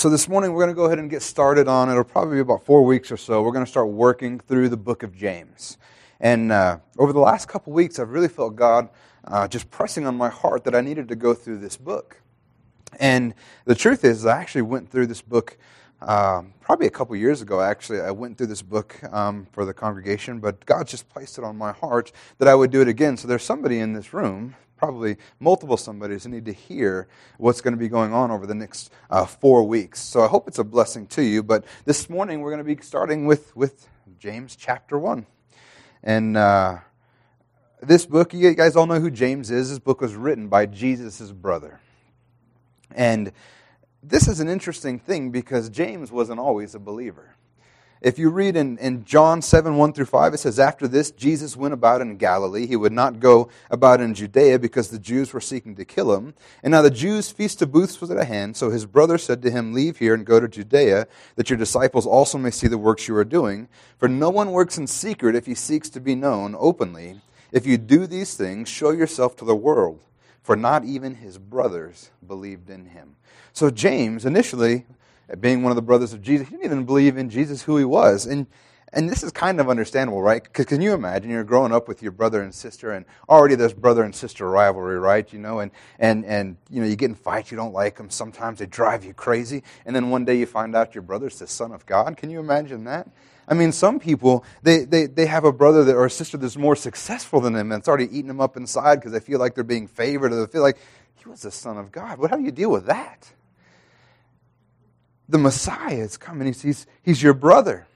So, this morning we're going to go ahead and get started on it. It'll probably be about four weeks or so. We're going to start working through the book of James. And uh, over the last couple weeks, I've really felt God uh, just pressing on my heart that I needed to go through this book. And the truth is, I actually went through this book um, probably a couple years ago. Actually, I went through this book um, for the congregation, but God just placed it on my heart that I would do it again. So there's somebody in this room probably multiple somebodies who need to hear what's going to be going on over the next uh, four weeks. So I hope it's a blessing to you. But this morning we're going to be starting with, with James chapter 1. And uh, this book, you guys all know who James is. This book was written by Jesus' brother. And this is an interesting thing because James wasn't always a believer. If you read in, in John 7, 1 through 5, it says, After this, Jesus went about in Galilee. He would not go about in Judea because the Jews were seeking to kill him. And now the Jews' feast of booths was at hand. So his brother said to him, Leave here and go to Judea, that your disciples also may see the works you are doing. For no one works in secret if he seeks to be known openly. If you do these things, show yourself to the world. For not even his brothers believed in him. So James initially being one of the brothers of Jesus, he didn't even believe in Jesus who he was. And and this is kind of understandable, right? Because can you imagine you're growing up with your brother and sister, and already there's brother and sister rivalry, right? You know, and and and you know you get in fights, you don't like them. Sometimes they drive you crazy, and then one day you find out your brother's the son of God. Can you imagine that? I mean, some people they they they have a brother that, or a sister that's more successful than them, and it's already eating them up inside because they feel like they're being favored, or they feel like he was the son of God. What? How do you deal with that? The Messiah is coming. He's, he's, he's your brother.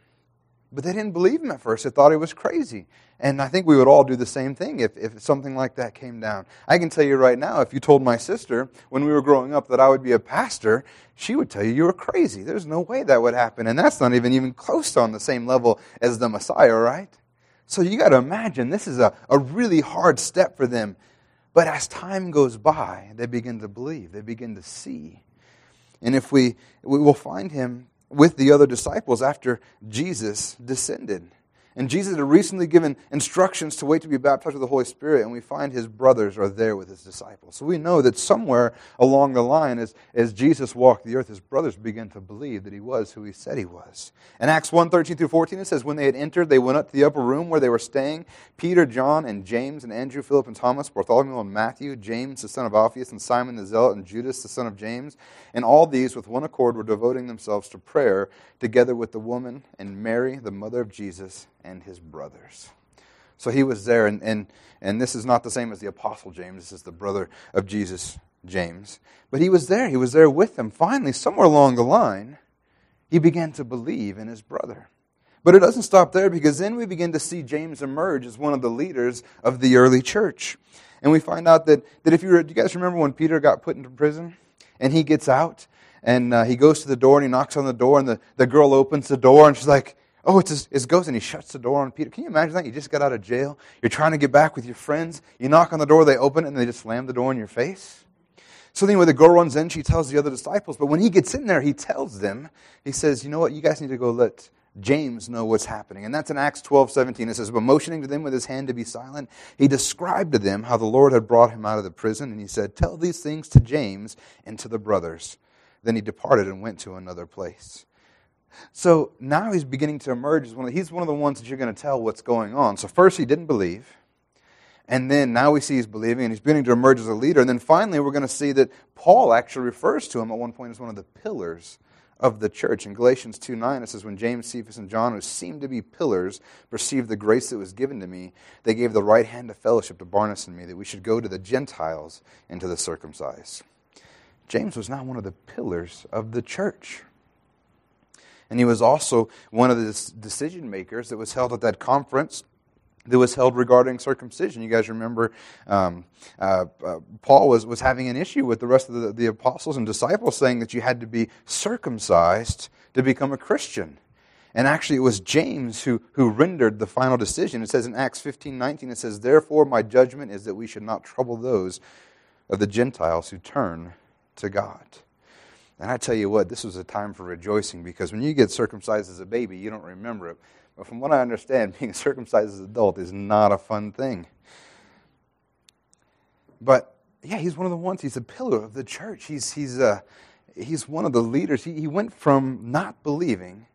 But they didn't believe him at first. They thought he was crazy. And I think we would all do the same thing if, if something like that came down. I can tell you right now, if you told my sister when we were growing up that I would be a pastor, she would tell you you were crazy. There's no way that would happen. And that's not even even close to on the same level as the Messiah, right? So you got to imagine this is a, a really hard step for them. But as time goes by, they begin to believe, they begin to see. And if we, we will find him with the other disciples after Jesus descended. And Jesus had recently given instructions to wait to be baptized with the Holy Spirit, and we find his brothers are there with his disciples. So we know that somewhere along the line, as, as Jesus walked the earth, his brothers began to believe that he was who he said he was. In Acts 1 13 through 14, it says, When they had entered, they went up to the upper room where they were staying. Peter, John, and James, and Andrew, Philip, and Thomas, Bartholomew, and Matthew, James, the son of Alphaeus, and Simon the Zealot, and Judas, the son of James. And all these, with one accord, were devoting themselves to prayer, together with the woman and Mary, the mother of Jesus and his brothers. So he was there, and, and, and this is not the same as the Apostle James. This is the brother of Jesus, James. But he was there. He was there with them. Finally, somewhere along the line, he began to believe in his brother. But it doesn't stop there because then we begin to see James emerge as one of the leaders of the early church. And we find out that, that if you, do you guys remember when Peter got put into prison and he gets out and uh, he goes to the door and he knocks on the door and the, the girl opens the door and she's like, Oh, it's his, his ghost, and he shuts the door on Peter. Can you imagine that? You just got out of jail. You're trying to get back with your friends. You knock on the door, they open it, and they just slam the door in your face. So then when the girl runs in, she tells the other disciples. But when he gets in there, he tells them, he says, You know what? You guys need to go let James know what's happening. And that's in Acts 12, 17. It says, But motioning to them with his hand to be silent, he described to them how the Lord had brought him out of the prison. And he said, Tell these things to James and to the brothers. Then he departed and went to another place. So now he's beginning to emerge as one he's one of the ones that you're going to tell what's going on. So first he didn't believe. And then now we see he's believing and he's beginning to emerge as a leader. And then finally we're going to see that Paul actually refers to him at one point as one of the pillars of the church. In Galatians 2 9, it says, When James, Cephas, and John, who seemed to be pillars, perceived the grace that was given to me, they gave the right hand of fellowship to Barnabas and me, that we should go to the Gentiles and to the circumcised. James was not one of the pillars of the church. And he was also one of the decision makers that was held at that conference that was held regarding circumcision. You guys remember um, uh, uh, Paul was, was having an issue with the rest of the, the apostles and disciples saying that you had to be circumcised to become a Christian. And actually, it was James who, who rendered the final decision. It says in Acts 15 19, it says, Therefore, my judgment is that we should not trouble those of the Gentiles who turn to God. And I tell you what, this was a time for rejoicing because when you get circumcised as a baby, you don't remember it. But from what I understand, being circumcised as an adult is not a fun thing. But yeah, he's one of the ones. He's a pillar of the church. He's, he's, uh, he's one of the leaders. He, he went from not believing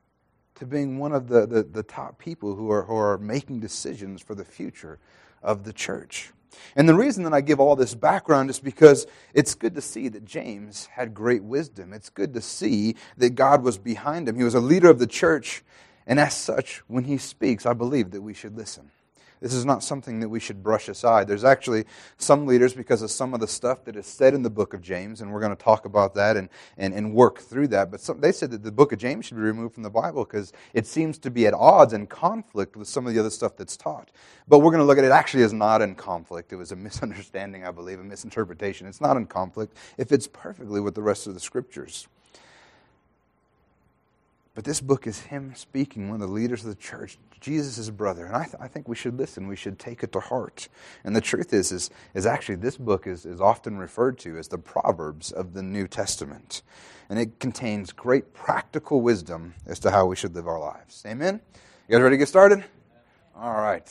to being one of the, the, the top people who are, who are making decisions for the future of the church. And the reason that I give all this background is because it's good to see that James had great wisdom. It's good to see that God was behind him. He was a leader of the church, and as such, when he speaks, I believe that we should listen. This is not something that we should brush aside. There's actually some leaders, because of some of the stuff that is said in the book of James, and we're going to talk about that and, and, and work through that. But some, they said that the book of James should be removed from the Bible because it seems to be at odds and conflict with some of the other stuff that's taught. But we're going to look at it actually as not in conflict. It was a misunderstanding, I believe, a misinterpretation. It's not in conflict. if it's perfectly with the rest of the scriptures. But this book is him speaking, one of the leaders of the church, Jesus' brother. And I, th- I, think we should listen. We should take it to heart. And the truth is, is, is actually this book is, is often referred to as the Proverbs of the New Testament. And it contains great practical wisdom as to how we should live our lives. Amen? You guys ready to get started? All right.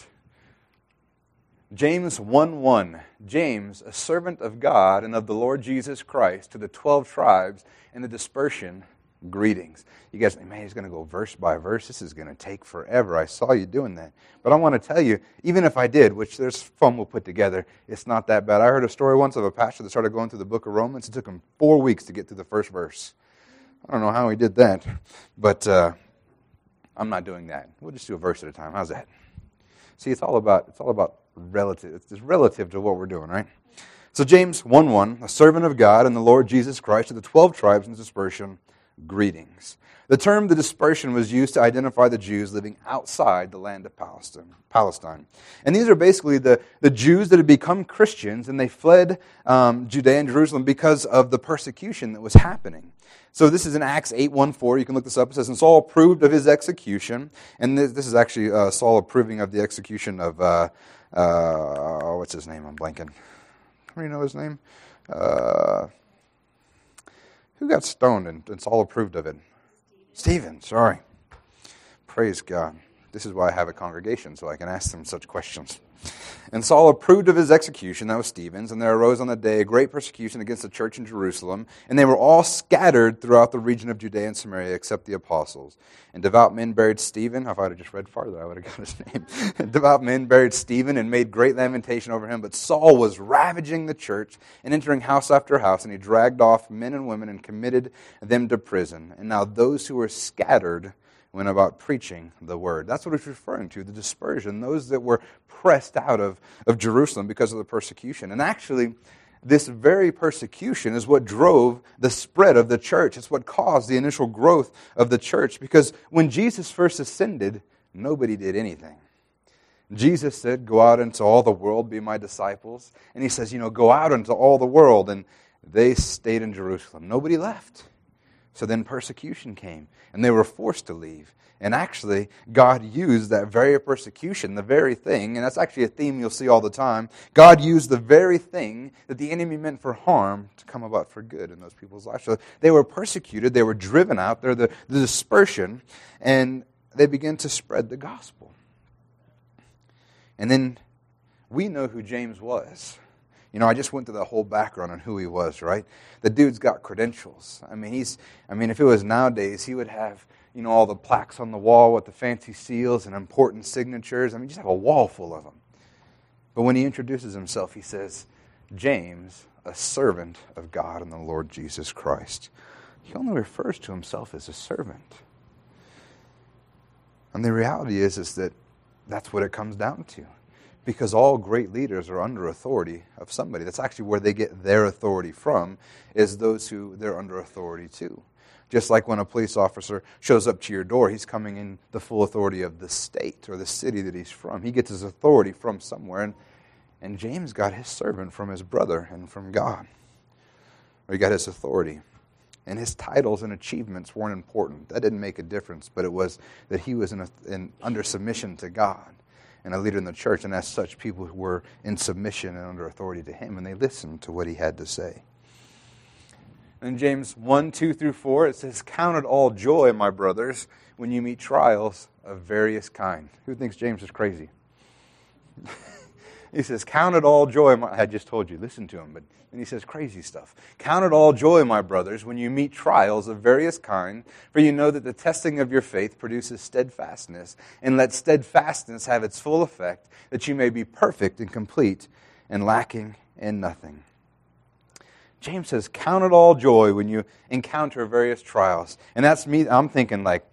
James 1 1. James, a servant of God and of the Lord Jesus Christ, to the 12 tribes in the dispersion greetings. You guys man, he's going to go verse by verse. This is going to take forever. I saw you doing that. But I want to tell you, even if I did, which there's fun we'll put together, it's not that bad. I heard a story once of a pastor that started going through the book of Romans. It took him four weeks to get through the first verse. I don't know how he did that, but uh, I'm not doing that. We'll just do a verse at a time. How's that? See, it's all about it's all about relative. It's relative to what we're doing, right? So James 1 1, a servant of God and the Lord Jesus Christ to the 12 tribes in dispersion greetings. The term the dispersion was used to identify the Jews living outside the land of Palestine. And these are basically the, the Jews that had become Christians and they fled um, Judea and Jerusalem because of the persecution that was happening. So this is in Acts 8.1.4. You can look this up. It says, And Saul approved of his execution. And this, this is actually uh, Saul approving of the execution of, uh, uh, what's his name? I'm blanking. Do you know his name? Who got stoned and, it's all approved of it? Stephen, sorry. Praise God. This is why I have a congregation, so I can ask them such questions. And Saul approved of his execution, that was Stephen's, and there arose on the day a great persecution against the church in Jerusalem, and they were all scattered throughout the region of Judea and Samaria except the apostles. And devout men buried Stephen. If I had just read farther, I would have got his name. devout men buried Stephen and made great lamentation over him, but Saul was ravaging the church and entering house after house, and he dragged off men and women and committed them to prison. And now those who were scattered went about preaching the word. That's what it's referring to the dispersion, those that were pressed out of, of Jerusalem because of the persecution. And actually, this very persecution is what drove the spread of the church. It's what caused the initial growth of the church because when Jesus first ascended, nobody did anything. Jesus said, Go out into all the world, be my disciples. And he says, You know, go out into all the world. And they stayed in Jerusalem. Nobody left. So then persecution came, and they were forced to leave. And actually, God used that very persecution, the very thing, and that's actually a theme you'll see all the time. God used the very thing that the enemy meant for harm to come about for good in those people's lives. So they were persecuted, they were driven out, they're the, the dispersion, and they began to spread the gospel. And then we know who James was. You know, I just went through the whole background on who he was, right? The dude's got credentials. I mean, he's I mean, if it was nowadays, he would have, you know, all the plaques on the wall with the fancy seals and important signatures. I mean, just have a wall full of them. But when he introduces himself, he says, James, a servant of God and the Lord Jesus Christ. He only refers to himself as a servant. And the reality is, is that that's what it comes down to because all great leaders are under authority of somebody. That's actually where they get their authority from, is those who they're under authority to. Just like when a police officer shows up to your door, he's coming in the full authority of the state or the city that he's from. He gets his authority from somewhere. And, and James got his servant from his brother and from God. Or he got his authority. And his titles and achievements weren't important. That didn't make a difference, but it was that he was in, a, in under submission to God and a leader in the church, and as such, people were in submission and under authority to him, and they listened to what he had to say. In James 1 2 through 4, it says, Count it all joy, my brothers, when you meet trials of various kind. Who thinks James is crazy? he says, Count it all joy. I just told you, listen to him. But then he says crazy stuff. Count it all joy, my brothers, when you meet trials of various kind, for you know that the testing of your faith produces steadfastness. And let steadfastness have its full effect, that you may be perfect and complete and lacking in nothing. James says, Count it all joy when you encounter various trials. And that's me, I'm thinking like,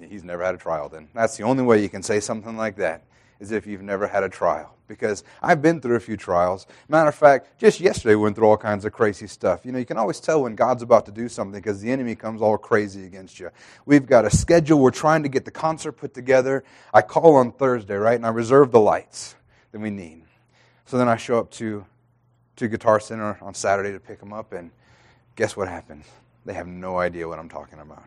he's never had a trial then. That's the only way you can say something like that, is if you've never had a trial. Because I've been through a few trials. Matter of fact, just yesterday we went through all kinds of crazy stuff. You know, you can always tell when God's about to do something because the enemy comes all crazy against you. We've got a schedule. We're trying to get the concert put together. I call on Thursday, right? And I reserve the lights that we need. So then I show up to, to Guitar Center on Saturday to pick them up, and guess what happens? They have no idea what I'm talking about.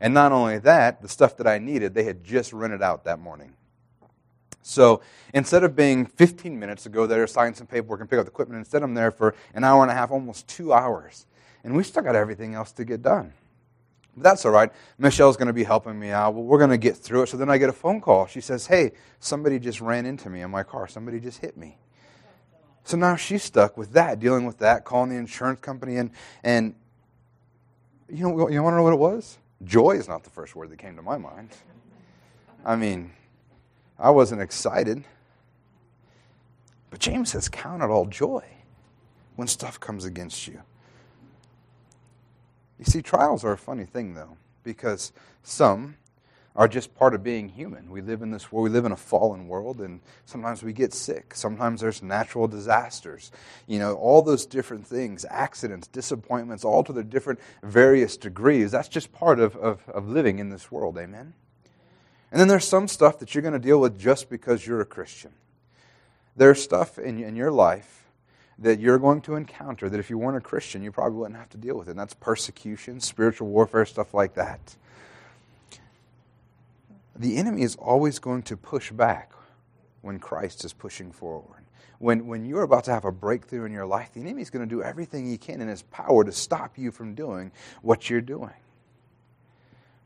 And not only that, the stuff that I needed, they had just rented out that morning. So instead of being 15 minutes to go there, sign some paperwork, and pick up the equipment, instead I'm there for an hour and a half, almost two hours. And we still got everything else to get done. But that's all right. Michelle's going to be helping me out. Well, we're going to get through it. So then I get a phone call. She says, Hey, somebody just ran into me in my car. Somebody just hit me. So now she's stuck with that, dealing with that, calling the insurance company. And, and you, know, you want to know what it was? Joy is not the first word that came to my mind. I mean, I wasn't excited. But James says, Count it all joy when stuff comes against you. You see, trials are a funny thing, though, because some are just part of being human. We live in this world, we live in a fallen world, and sometimes we get sick. Sometimes there's natural disasters. You know, all those different things, accidents, disappointments, all to their different various degrees. That's just part of, of, of living in this world. Amen? And then there's some stuff that you're going to deal with just because you're a Christian. There's stuff in, in your life that you're going to encounter that if you weren't a Christian, you probably wouldn't have to deal with it. And that's persecution, spiritual warfare, stuff like that the enemy is always going to push back when Christ is pushing forward. When, when you're about to have a breakthrough in your life, the enemy is going to do everything he can in his power to stop you from doing what you're doing.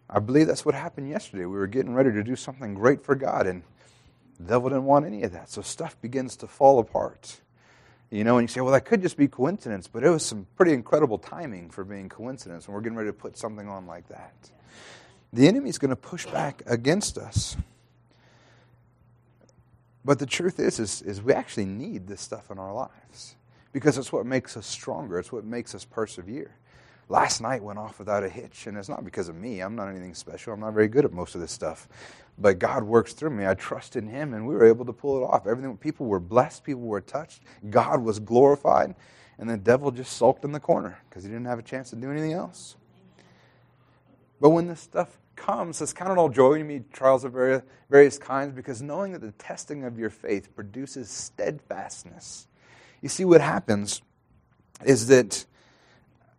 I believe that's what happened yesterday. We were getting ready to do something great for God, and the devil didn't want any of that. So stuff begins to fall apart. You know, and you say, well, that could just be coincidence, but it was some pretty incredible timing for being coincidence, and we're getting ready to put something on like that the enemy's going to push back against us. But the truth is, is, is we actually need this stuff in our lives because it's what makes us stronger. It's what makes us persevere. Last night went off without a hitch, and it's not because of me. I'm not anything special. I'm not very good at most of this stuff. But God works through me. I trust in Him, and we were able to pull it off. Everything, people were blessed, people were touched, God was glorified, and the devil just sulked in the corner because he didn't have a chance to do anything else. But when this stuff comes, it's count it all joy you meet trials of various kinds, because knowing that the testing of your faith produces steadfastness. You see, what happens is that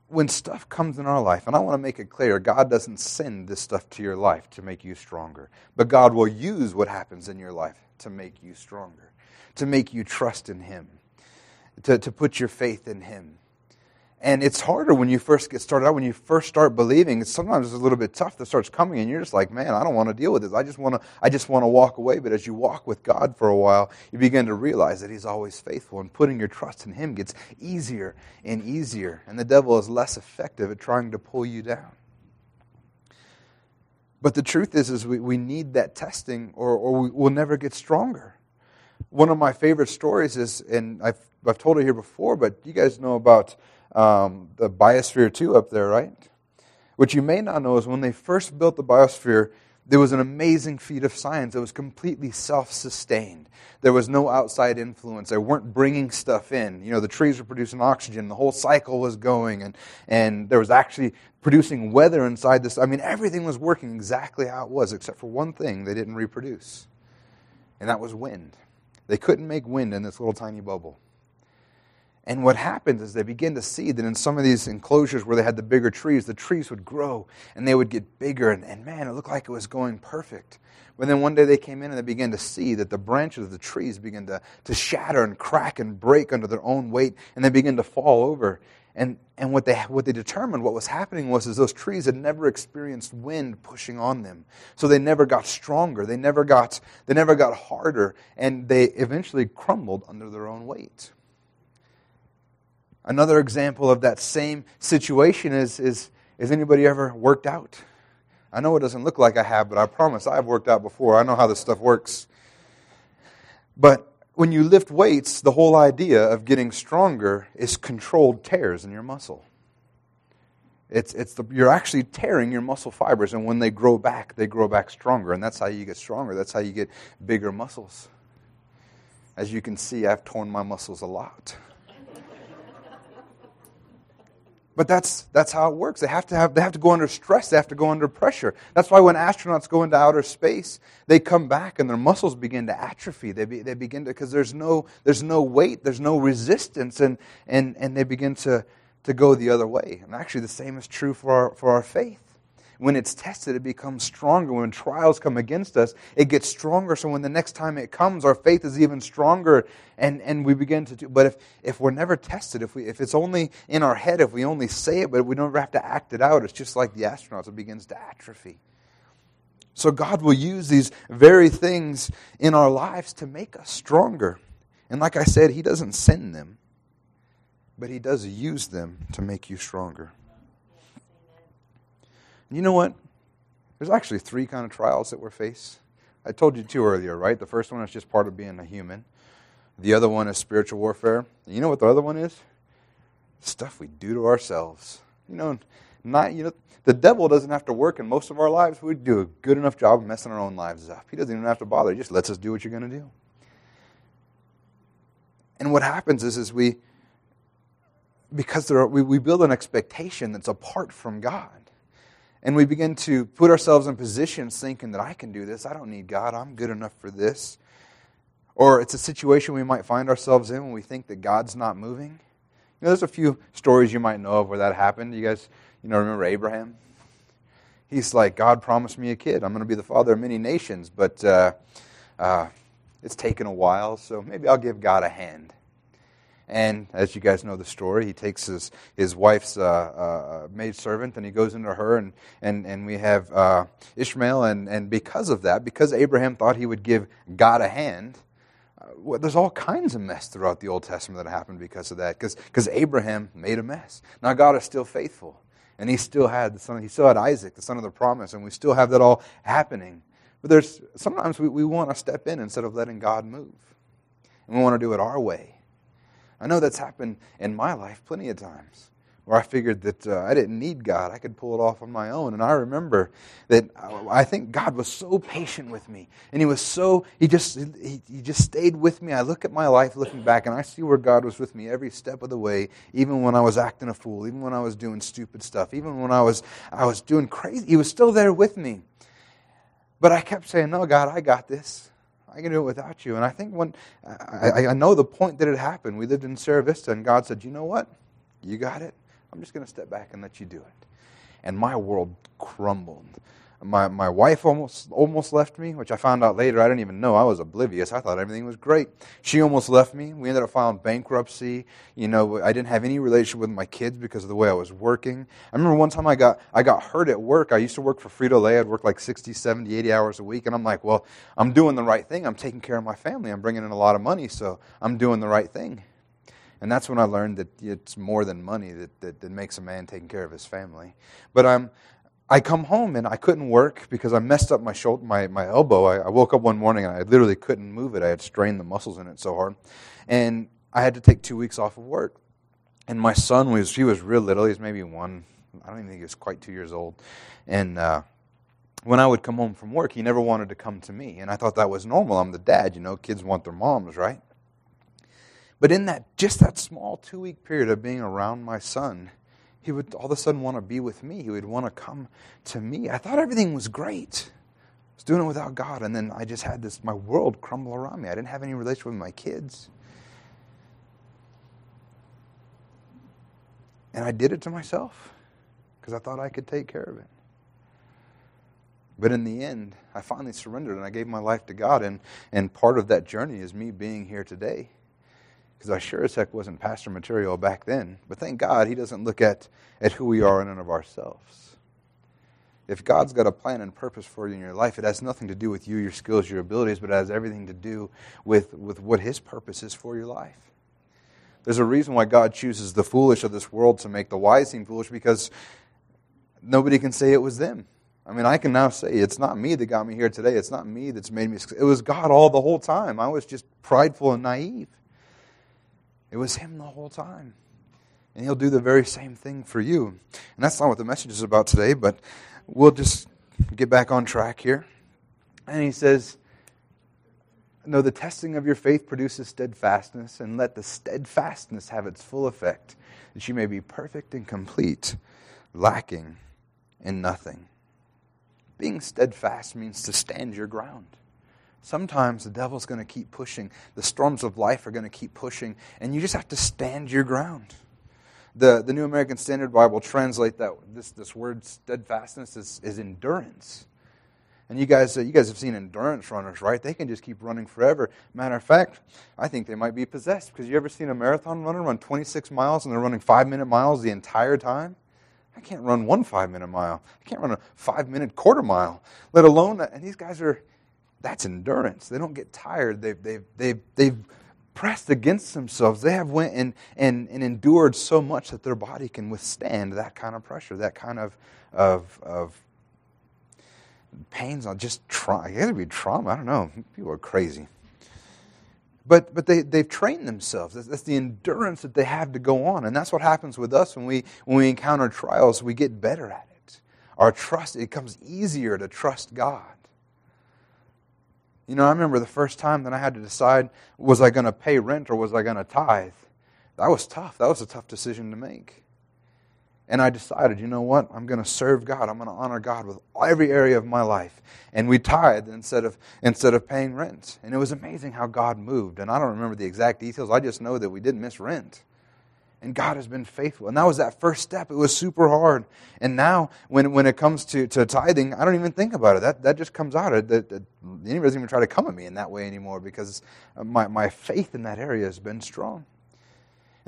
when stuff comes in our life, and I want to make it clear, God doesn't send this stuff to your life to make you stronger, but God will use what happens in your life to make you stronger, to make you trust in Him, to, to put your faith in Him. And it's harder when you first get started out, when you first start believing. Sometimes it's a little bit tough that starts coming, and you're just like, man, I don't want to deal with this. I just want to, I just want to walk away. But as you walk with God for a while, you begin to realize that He's always faithful, and putting your trust in Him gets easier and easier. And the devil is less effective at trying to pull you down. But the truth is, is we, we need that testing, or, or we will never get stronger. One of my favorite stories is, and I've, I've told it here before, but you guys know about um, the biosphere 2 up there, right? What you may not know is when they first built the biosphere, there was an amazing feat of science that was completely self sustained. There was no outside influence. They weren't bringing stuff in. You know, the trees were producing oxygen, the whole cycle was going, and, and there was actually producing weather inside this. I mean, everything was working exactly how it was, except for one thing they didn't reproduce, and that was wind. They couldn't make wind in this little tiny bubble. And what happens is they begin to see that in some of these enclosures where they had the bigger trees, the trees would grow and they would get bigger. And, and, man, it looked like it was going perfect. But then one day they came in and they began to see that the branches of the trees began to, to shatter and crack and break under their own weight and they began to fall over. And, and what, they, what they determined, what was happening was is those trees had never experienced wind pushing on them. So they never got stronger. They never got, they never got harder. And they eventually crumbled under their own weight. Another example of that same situation is, is, is anybody ever worked out? I know it doesn't look like I have, but I promise I've worked out before. I know how this stuff works. But when you lift weights, the whole idea of getting stronger is controlled tears in your muscle. It's, it's the, you're actually tearing your muscle fibers, and when they grow back, they grow back stronger, and that's how you get stronger. That's how you get bigger muscles. As you can see, I've torn my muscles a lot. But that's, that's how it works. They have, to have, they have to go under stress. They have to go under pressure. That's why when astronauts go into outer space, they come back and their muscles begin to atrophy. They, be, they begin to, because there's no, there's no weight, there's no resistance, and, and, and they begin to, to go the other way. And actually, the same is true for our, for our faith. When it's tested, it becomes stronger. When trials come against us, it gets stronger. So when the next time it comes, our faith is even stronger and, and we begin to do. But if, if we're never tested, if, we, if it's only in our head, if we only say it, but we don't have to act it out, it's just like the astronauts, it begins to atrophy. So God will use these very things in our lives to make us stronger. And like I said, He doesn't send them, but He does use them to make you stronger. You know what? There's actually three kind of trials that we face. I told you two earlier, right? The first one is just part of being a human. The other one is spiritual warfare. You know what the other one is? Stuff we do to ourselves. You know, not you know the devil doesn't have to work in most of our lives. We do a good enough job of messing our own lives up. He doesn't even have to bother. He just lets us do what you're going to do. And what happens is, is we, because are, we, we build an expectation that's apart from God. And we begin to put ourselves in positions thinking that I can do this. I don't need God. I'm good enough for this. Or it's a situation we might find ourselves in when we think that God's not moving. You know, there's a few stories you might know of where that happened. You guys, you know, remember Abraham? He's like, God promised me a kid. I'm going to be the father of many nations, but uh, uh, it's taken a while, so maybe I'll give God a hand. And as you guys know the story, he takes his, his wife's uh, uh, maid servant and he goes into her, and, and, and we have uh, Ishmael. And, and because of that, because Abraham thought he would give God a hand, uh, well, there's all kinds of mess throughout the Old Testament that happened because of that, because Abraham made a mess. Now, God is still faithful, and he still had the son, he still had Isaac, the son of the promise, and we still have that all happening. But there's sometimes we, we want to step in instead of letting God move. And we want to do it our way. I know that's happened in my life plenty of times where I figured that uh, I didn't need God. I could pull it off on my own. And I remember that I think God was so patient with me. And He was so, He just, he, he just stayed with me. I look at my life looking back and I see where God was with me every step of the way, even when I was acting a fool, even when I was doing stupid stuff, even when I was, I was doing crazy. He was still there with me. But I kept saying, No, God, I got this. I can do it without you. And I think when I, I know the point that it happened, we lived in Sierra Vista, and God said, You know what? You got it. I'm just going to step back and let you do it. And my world crumbled my, my wife almost almost left me, which I found out later. I didn't even know. I was oblivious. I thought everything was great. She almost left me. We ended up filing bankruptcy. You know, I didn't have any relationship with my kids because of the way I was working. I remember one time I got I got hurt at work. I used to work for Frito Lay. I'd work like 60, 70, 80 hours a week, and I'm like, well, I'm doing the right thing. I'm taking care of my family. I'm bringing in a lot of money, so I'm doing the right thing. And that's when I learned that it's more than money that, that, that makes a man taking care of his family. But I'm, I come home and I couldn't work because I messed up my shoulder, my, my elbow. I, I, woke up one morning and I literally couldn't move it. I had strained the muscles in it so hard. And I had to take two weeks off of work. And my son was, he was real little. He was maybe one, I don't even think he was quite two years old. And uh, when I would come home from work, he never wanted to come to me. And I thought that was normal. I'm the dad, you know, kids want their moms, right? But in that, just that small two week period of being around my son, he would all of a sudden want to be with me. He would want to come to me. I thought everything was great. I was doing it without God, and then I just had this my world crumble around me. I didn't have any relationship with my kids. And I did it to myself because I thought I could take care of it. But in the end, I finally surrendered and I gave my life to God. And, and part of that journey is me being here today. Because I sure as heck wasn't pastor material back then. But thank God he doesn't look at, at who we are in and of ourselves. If God's got a plan and purpose for you in your life, it has nothing to do with you, your skills, your abilities, but it has everything to do with, with what his purpose is for your life. There's a reason why God chooses the foolish of this world to make the wise seem foolish because nobody can say it was them. I mean, I can now say it's not me that got me here today. It's not me that's made me. It was God all the whole time. I was just prideful and naive. It was Him the whole time. And He'll do the very same thing for you. And that's not what the message is about today, but we'll just get back on track here. And He says, No, the testing of your faith produces steadfastness, and let the steadfastness have its full effect, that you may be perfect and complete, lacking in nothing. Being steadfast means to stand your ground. Sometimes the devil's going to keep pushing. The storms of life are going to keep pushing, and you just have to stand your ground. The, the New American Standard Bible translate that this, this word steadfastness is, is endurance. And you guys, uh, you guys have seen endurance runners, right? They can just keep running forever. Matter of fact, I think they might be possessed because you ever seen a marathon runner run 26 miles and they're running five minute miles the entire time? I can't run one five minute mile. I can't run a five minute quarter mile, let alone, and these guys are, that's endurance. They don't get tired. They've, they've, they've, they've pressed against themselves. They have went and, and, and endured so much that their body can withstand that kind of pressure, that kind of, of, of pains on just trauma. It to be trauma. I don't know. People are crazy. But, but they, they've trained themselves. That's, that's, the endurance that they have to go on. And that's what happens with us when we, when we encounter trials. We get better at it. Our trust, it becomes easier to trust God. You know, I remember the first time that I had to decide was I going to pay rent or was I going to tithe? That was tough. That was a tough decision to make. And I decided, you know what? I'm going to serve God. I'm going to honor God with every area of my life. And we tithed instead of, instead of paying rent. And it was amazing how God moved. And I don't remember the exact details. I just know that we didn't miss rent. And God has been faithful. And that was that first step. It was super hard. And now, when, when it comes to, to tithing, I don't even think about it. That, that just comes out. It, it, it, doesn't even try to come at me in that way anymore because my, my faith in that area has been strong.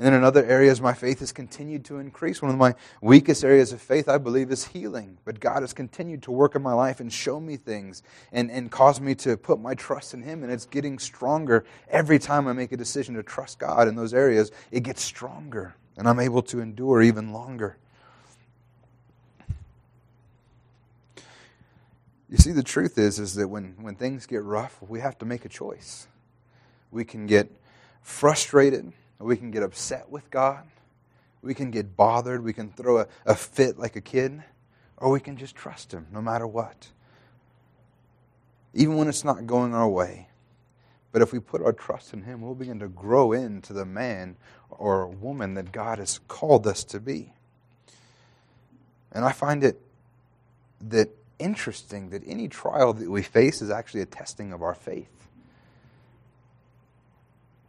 And then in other areas, my faith has continued to increase. One of my weakest areas of faith, I believe, is healing. But God has continued to work in my life and show me things and, and cause me to put my trust in Him. And it's getting stronger every time I make a decision to trust God in those areas. It gets stronger, and I'm able to endure even longer. You see, the truth is, is that when, when things get rough, we have to make a choice. We can get frustrated we can get upset with God. We can get bothered. We can throw a, a fit like a kid. Or we can just trust Him no matter what. Even when it's not going our way. But if we put our trust in Him, we'll begin to grow into the man or woman that God has called us to be. And I find it that interesting that any trial that we face is actually a testing of our faith.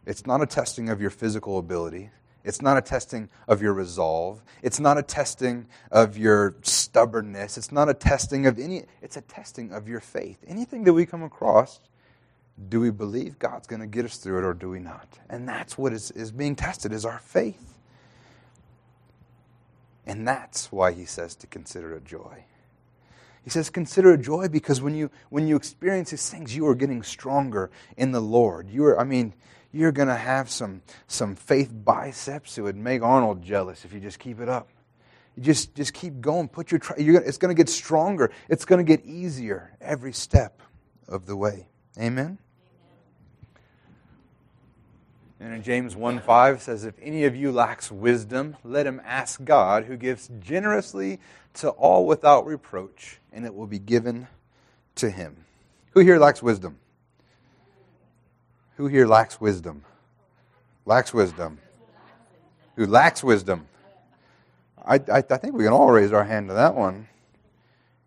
It's not a testing of your physical ability. It's not a testing of your resolve. It's not a testing of your stubbornness. It's not a testing of any, it's a testing of your faith. Anything that we come across, do we believe God's going to get us through it or do we not? And that's what is, is being tested, is our faith. And that's why he says to consider it joy. He says, consider it joy because when you, when you experience these things, you are getting stronger in the Lord. You are, I mean, you're going to have some, some faith biceps that would make Arnold jealous if you just keep it up. You just, just keep going. Put your, you're it's going to get stronger. It's going to get easier every step of the way. Amen? And in James 1 5 says, If any of you lacks wisdom, let him ask God, who gives generously to all without reproach, and it will be given to him. Who here lacks wisdom? Who here lacks wisdom? Lacks wisdom. Who lacks wisdom? I, I, I, think we can all raise our hand to that one.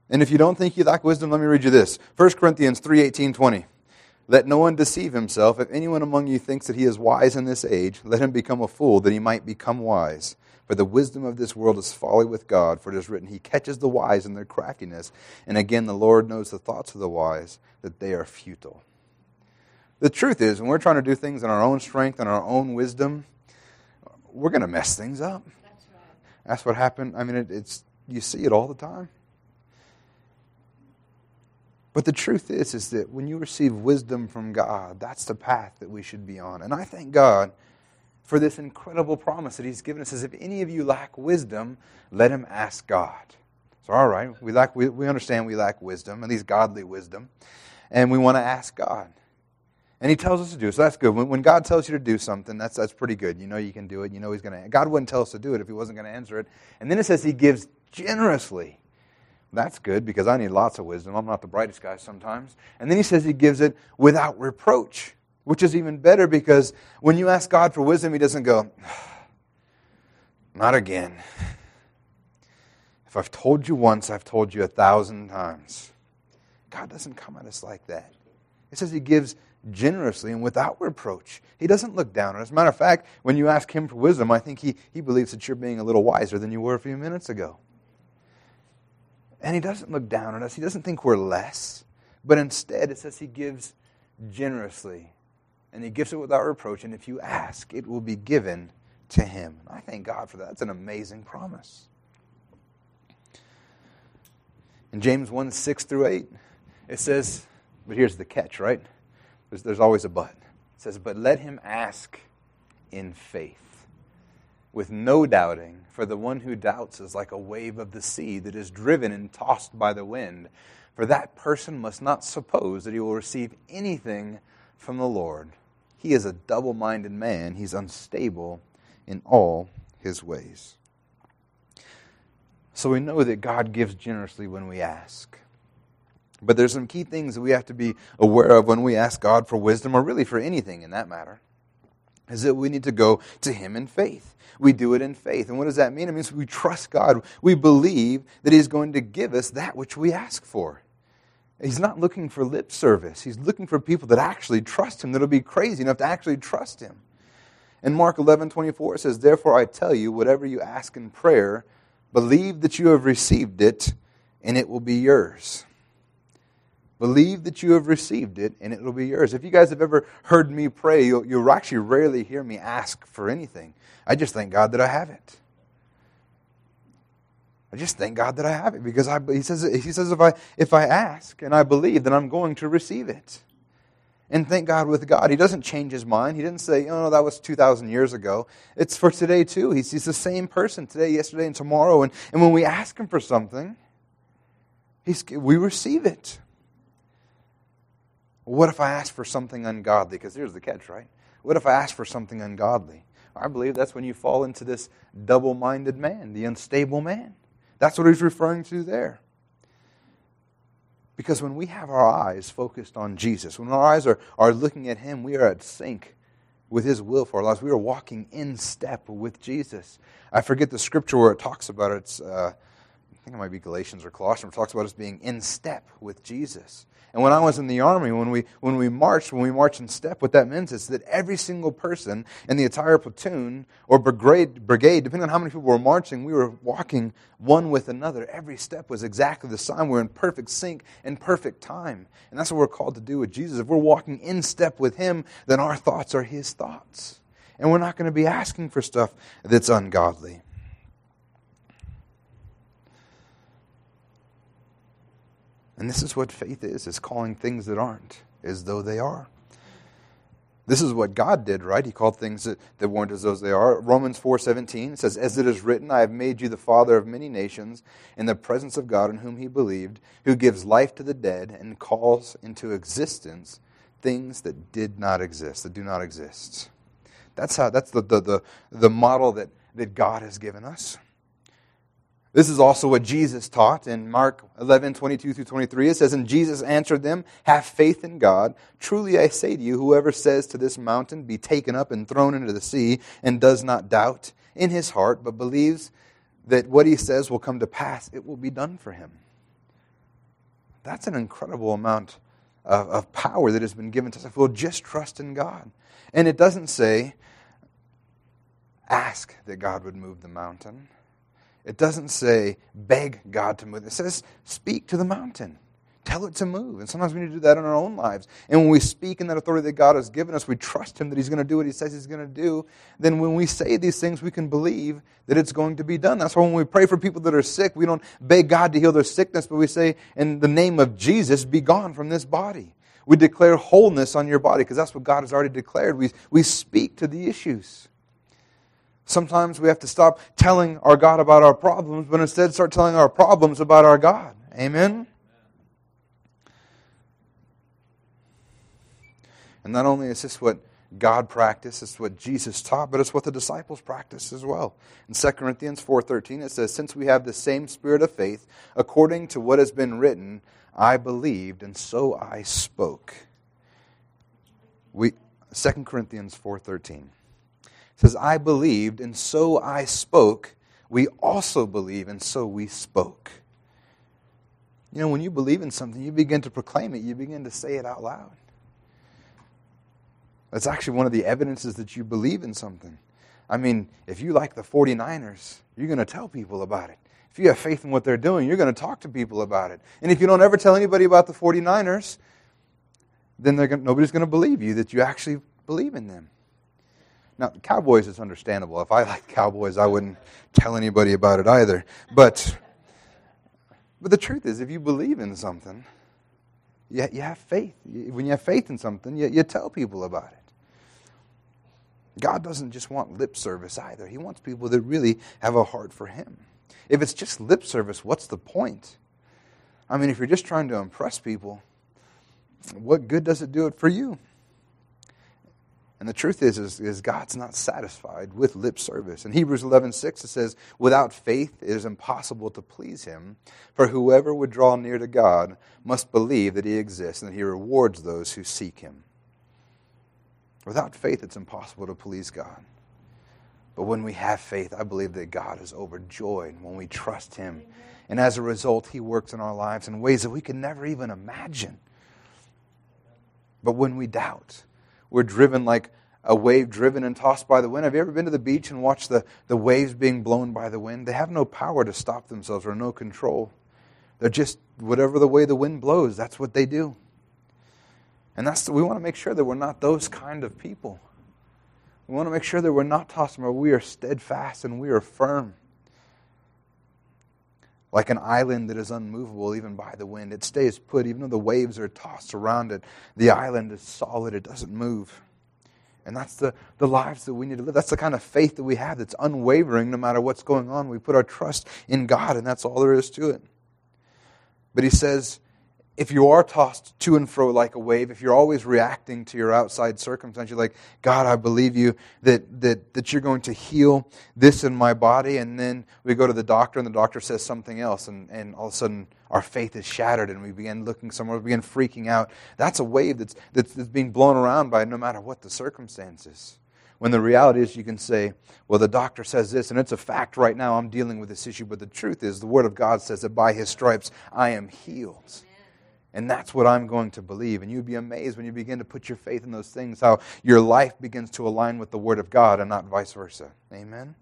And if you don't think you lack wisdom, let me read you this 1 Corinthians 3 18, 20. Let no one deceive himself. If anyone among you thinks that he is wise in this age, let him become a fool, that he might become wise. For the wisdom of this world is folly with God, for it is written, He catches the wise in their craftiness. And again, the Lord knows the thoughts of the wise, that they are futile. The truth is, when we're trying to do things in our own strength and our own wisdom, we're going to mess things up. That's, right. That's what happened. I mean, it, it's you see it all the time. But the truth is, is that when you receive wisdom from God, that's the path that we should be on. And I thank God for this incredible promise that He's given us. Says, if any of you lack wisdom, let him ask God. So, all right, we lack, we, we understand we lack wisdom, at least godly wisdom, and we want to ask God. And He tells us to do it, so that's good. When, when God tells you to do something, that's, that's pretty good. You know you can do it. You know He's going to. God wouldn't tell us to do it if He wasn't going to answer it. And then it says He gives generously. That's good because I need lots of wisdom. I'm not the brightest guy sometimes. And then he says he gives it without reproach, which is even better because when you ask God for wisdom, he doesn't go, not again. If I've told you once, I've told you a thousand times. God doesn't come at us like that. It says he gives generously and without reproach. He doesn't look down on us. As a matter of fact, when you ask him for wisdom, I think he, he believes that you're being a little wiser than you were a few minutes ago. And he doesn't look down on us. He doesn't think we're less. But instead, it says he gives generously. And he gives it without reproach. And if you ask, it will be given to him. I thank God for that. That's an amazing promise. In James 1 6 through 8, it says, but here's the catch, right? There's, there's always a but. It says, but let him ask in faith with no doubting, for the one who doubts is like a wave of the sea that is driven and tossed by the wind. For that person must not suppose that he will receive anything from the Lord. He is a double minded man, he's unstable in all his ways. So we know that God gives generously when we ask. But there's some key things that we have to be aware of when we ask God for wisdom, or really for anything in that matter, is that we need to go to Him in faith we do it in faith. And what does that mean? It means we trust God. We believe that He's going to give us that which we ask for. He's not looking for lip service. He's looking for people that actually trust Him, that'll be crazy enough to actually trust Him. And Mark 11, 24 says, Therefore I tell you, whatever you ask in prayer, believe that you have received it, and it will be yours. Believe that you have received it, and it will be yours. If you guys have ever heard me pray, you'll, you'll actually rarely hear me ask for anything. I just thank God that I have it. I just thank God that I have it because I, he says, he says if, I, if I ask and I believe, then I'm going to receive it. And thank God with God. He doesn't change his mind. He didn't say, oh, no, that was 2,000 years ago. It's for today, too. He's, he's the same person today, yesterday, and tomorrow. And, and when we ask him for something, we receive it. What if I ask for something ungodly? Because here's the catch, right? What if I ask for something ungodly? I believe that's when you fall into this double minded man, the unstable man. That's what he's referring to there. Because when we have our eyes focused on Jesus, when our eyes are, are looking at him, we are at sync with his will for our lives. We are walking in step with Jesus. I forget the scripture where it talks about it. It's, uh, I think it might be Galatians or Colossians, it talks about us being in step with Jesus. And when I was in the army, when we, when we marched, when we march in step, what that means is that every single person in the entire platoon or brigade, brigade, depending on how many people were marching, we were walking one with another. Every step was exactly the same. We're in perfect sync and perfect time. And that's what we're called to do with Jesus. If we're walking in step with Him, then our thoughts are His thoughts. And we're not going to be asking for stuff that's ungodly. And this is what faith is, is calling things that aren't as though they are. This is what God did, right? He called things that, that weren't as though they are. Romans 4.17 says, As it is written, I have made you the father of many nations in the presence of God in whom he believed, who gives life to the dead and calls into existence things that did not exist, that do not exist. That's how that's the, the, the, the model that, that God has given us. This is also what Jesus taught in Mark 11, 22 through 23. It says, And Jesus answered them, Have faith in God. Truly I say to you, whoever says to this mountain, Be taken up and thrown into the sea, and does not doubt in his heart, but believes that what he says will come to pass, it will be done for him. That's an incredible amount of, of power that has been given to us if we'll just trust in God. And it doesn't say, Ask that God would move the mountain. It doesn't say beg God to move. It says speak to the mountain. Tell it to move. And sometimes we need to do that in our own lives. And when we speak in that authority that God has given us, we trust Him that He's going to do what He says He's going to do. Then when we say these things, we can believe that it's going to be done. That's why when we pray for people that are sick, we don't beg God to heal their sickness, but we say, in the name of Jesus, be gone from this body. We declare wholeness on your body because that's what God has already declared. We, we speak to the issues. Sometimes we have to stop telling our God about our problems, but instead start telling our problems about our God. Amen? And not only is this what God practiced, it's what Jesus taught, but it's what the disciples practiced as well. In 2 Corinthians 4:13 it says, "Since we have the same spirit of faith, according to what has been written, I believed and so I spoke." We 2 Corinthians 4:13 says, "I believed and so I spoke. We also believe and so we spoke." You know, when you believe in something, you begin to proclaim it, you begin to say it out loud. That's actually one of the evidences that you believe in something. I mean, if you like the 49ers, you're going to tell people about it. If you have faith in what they're doing, you're going to talk to people about it. And if you don't ever tell anybody about the 49ers, then going nobody's going to believe you that you actually believe in them. Now, Cowboys is understandable. If I like Cowboys, I wouldn't tell anybody about it either. But, but the truth is, if you believe in something, you, you have faith. When you have faith in something, you, you tell people about it. God doesn't just want lip service either. He wants people that really have a heart for Him. If it's just lip service, what's the point? I mean, if you're just trying to impress people, what good does it do it for you? And the truth is, is, is, God's not satisfied with lip service. In Hebrews 11, 6, it says, Without faith it is impossible to please him, for whoever would draw near to God must believe that he exists and that he rewards those who seek him. Without faith, it's impossible to please God. But when we have faith, I believe that God is overjoyed when we trust Him. And as a result, He works in our lives in ways that we can never even imagine. But when we doubt, we're driven like a wave driven and tossed by the wind. Have you ever been to the beach and watched the, the waves being blown by the wind? They have no power to stop themselves or no control. They're just whatever the way the wind blows, that's what they do. And that's we want to make sure that we're not those kind of people. We want to make sure that we're not tossed, but we are steadfast and we are firm. Like an island that is unmovable even by the wind. It stays put, even though the waves are tossed around it. The island is solid, it doesn't move. And that's the, the lives that we need to live. That's the kind of faith that we have that's unwavering no matter what's going on. We put our trust in God, and that's all there is to it. But he says, if you are tossed to and fro like a wave, if you're always reacting to your outside circumstance, you're like, God, I believe you that, that, that you're going to heal this in my body. And then we go to the doctor and the doctor says something else. And, and all of a sudden our faith is shattered and we begin looking somewhere, we begin freaking out. That's a wave that's, that's, that's being blown around by no matter what the circumstances. When the reality is, you can say, well, the doctor says this, and it's a fact right now, I'm dealing with this issue. But the truth is, the Word of God says that by His stripes I am healed. And that's what I'm going to believe. And you'd be amazed when you begin to put your faith in those things, how your life begins to align with the Word of God and not vice versa. Amen?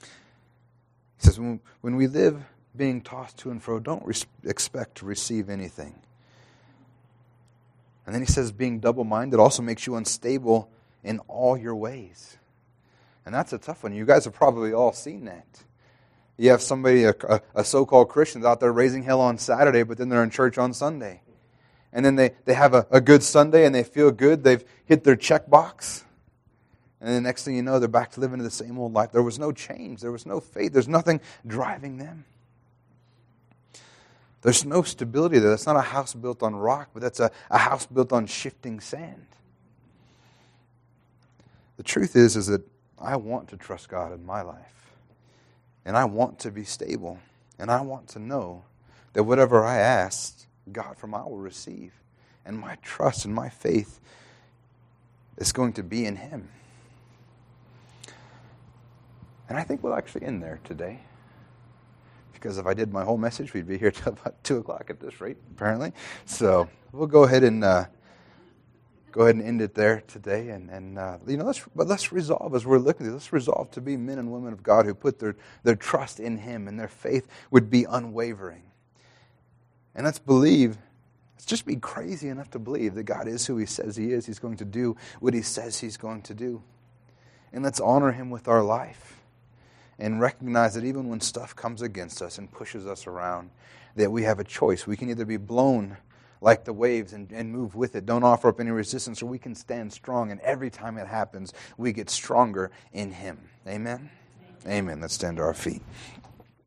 He says, when, we live being tossed to and fro, don't expect to receive anything. And then he says, being double minded also makes you unstable in all your ways. And that's a tough one. You guys have probably all seen that. You have somebody, a, a so called Christians out there raising hell on Saturday, but then they're in church on Sunday. And then they, they have a, a good Sunday and they feel good. They've hit their check box. And the next thing you know, they're back to living the same old life. There was no change, there was no faith, there's nothing driving them. There's no stability there. That's not a house built on rock, but that's a, a house built on shifting sand. The truth is, is that I want to trust God in my life. And I want to be stable. And I want to know that whatever I ask God from, I will receive. And my trust and my faith is going to be in Him. And I think we'll actually end there today. Because if I did my whole message, we'd be here till about 2 o'clock at this rate, apparently. So we'll go ahead and. Uh, go ahead and end it there today. And, and uh, you know, let's, but let's resolve as we're looking at this, let's resolve to be men and women of God who put their, their trust in Him and their faith would be unwavering. And let's believe, let's just be crazy enough to believe that God is who He says He is. He's going to do what He says He's going to do. And let's honor Him with our life and recognize that even when stuff comes against us and pushes us around, that we have a choice. We can either be blown like the waves and, and move with it. Don't offer up any resistance, or we can stand strong. And every time it happens, we get stronger in Him. Amen? Amen. Amen. Let's stand to our feet.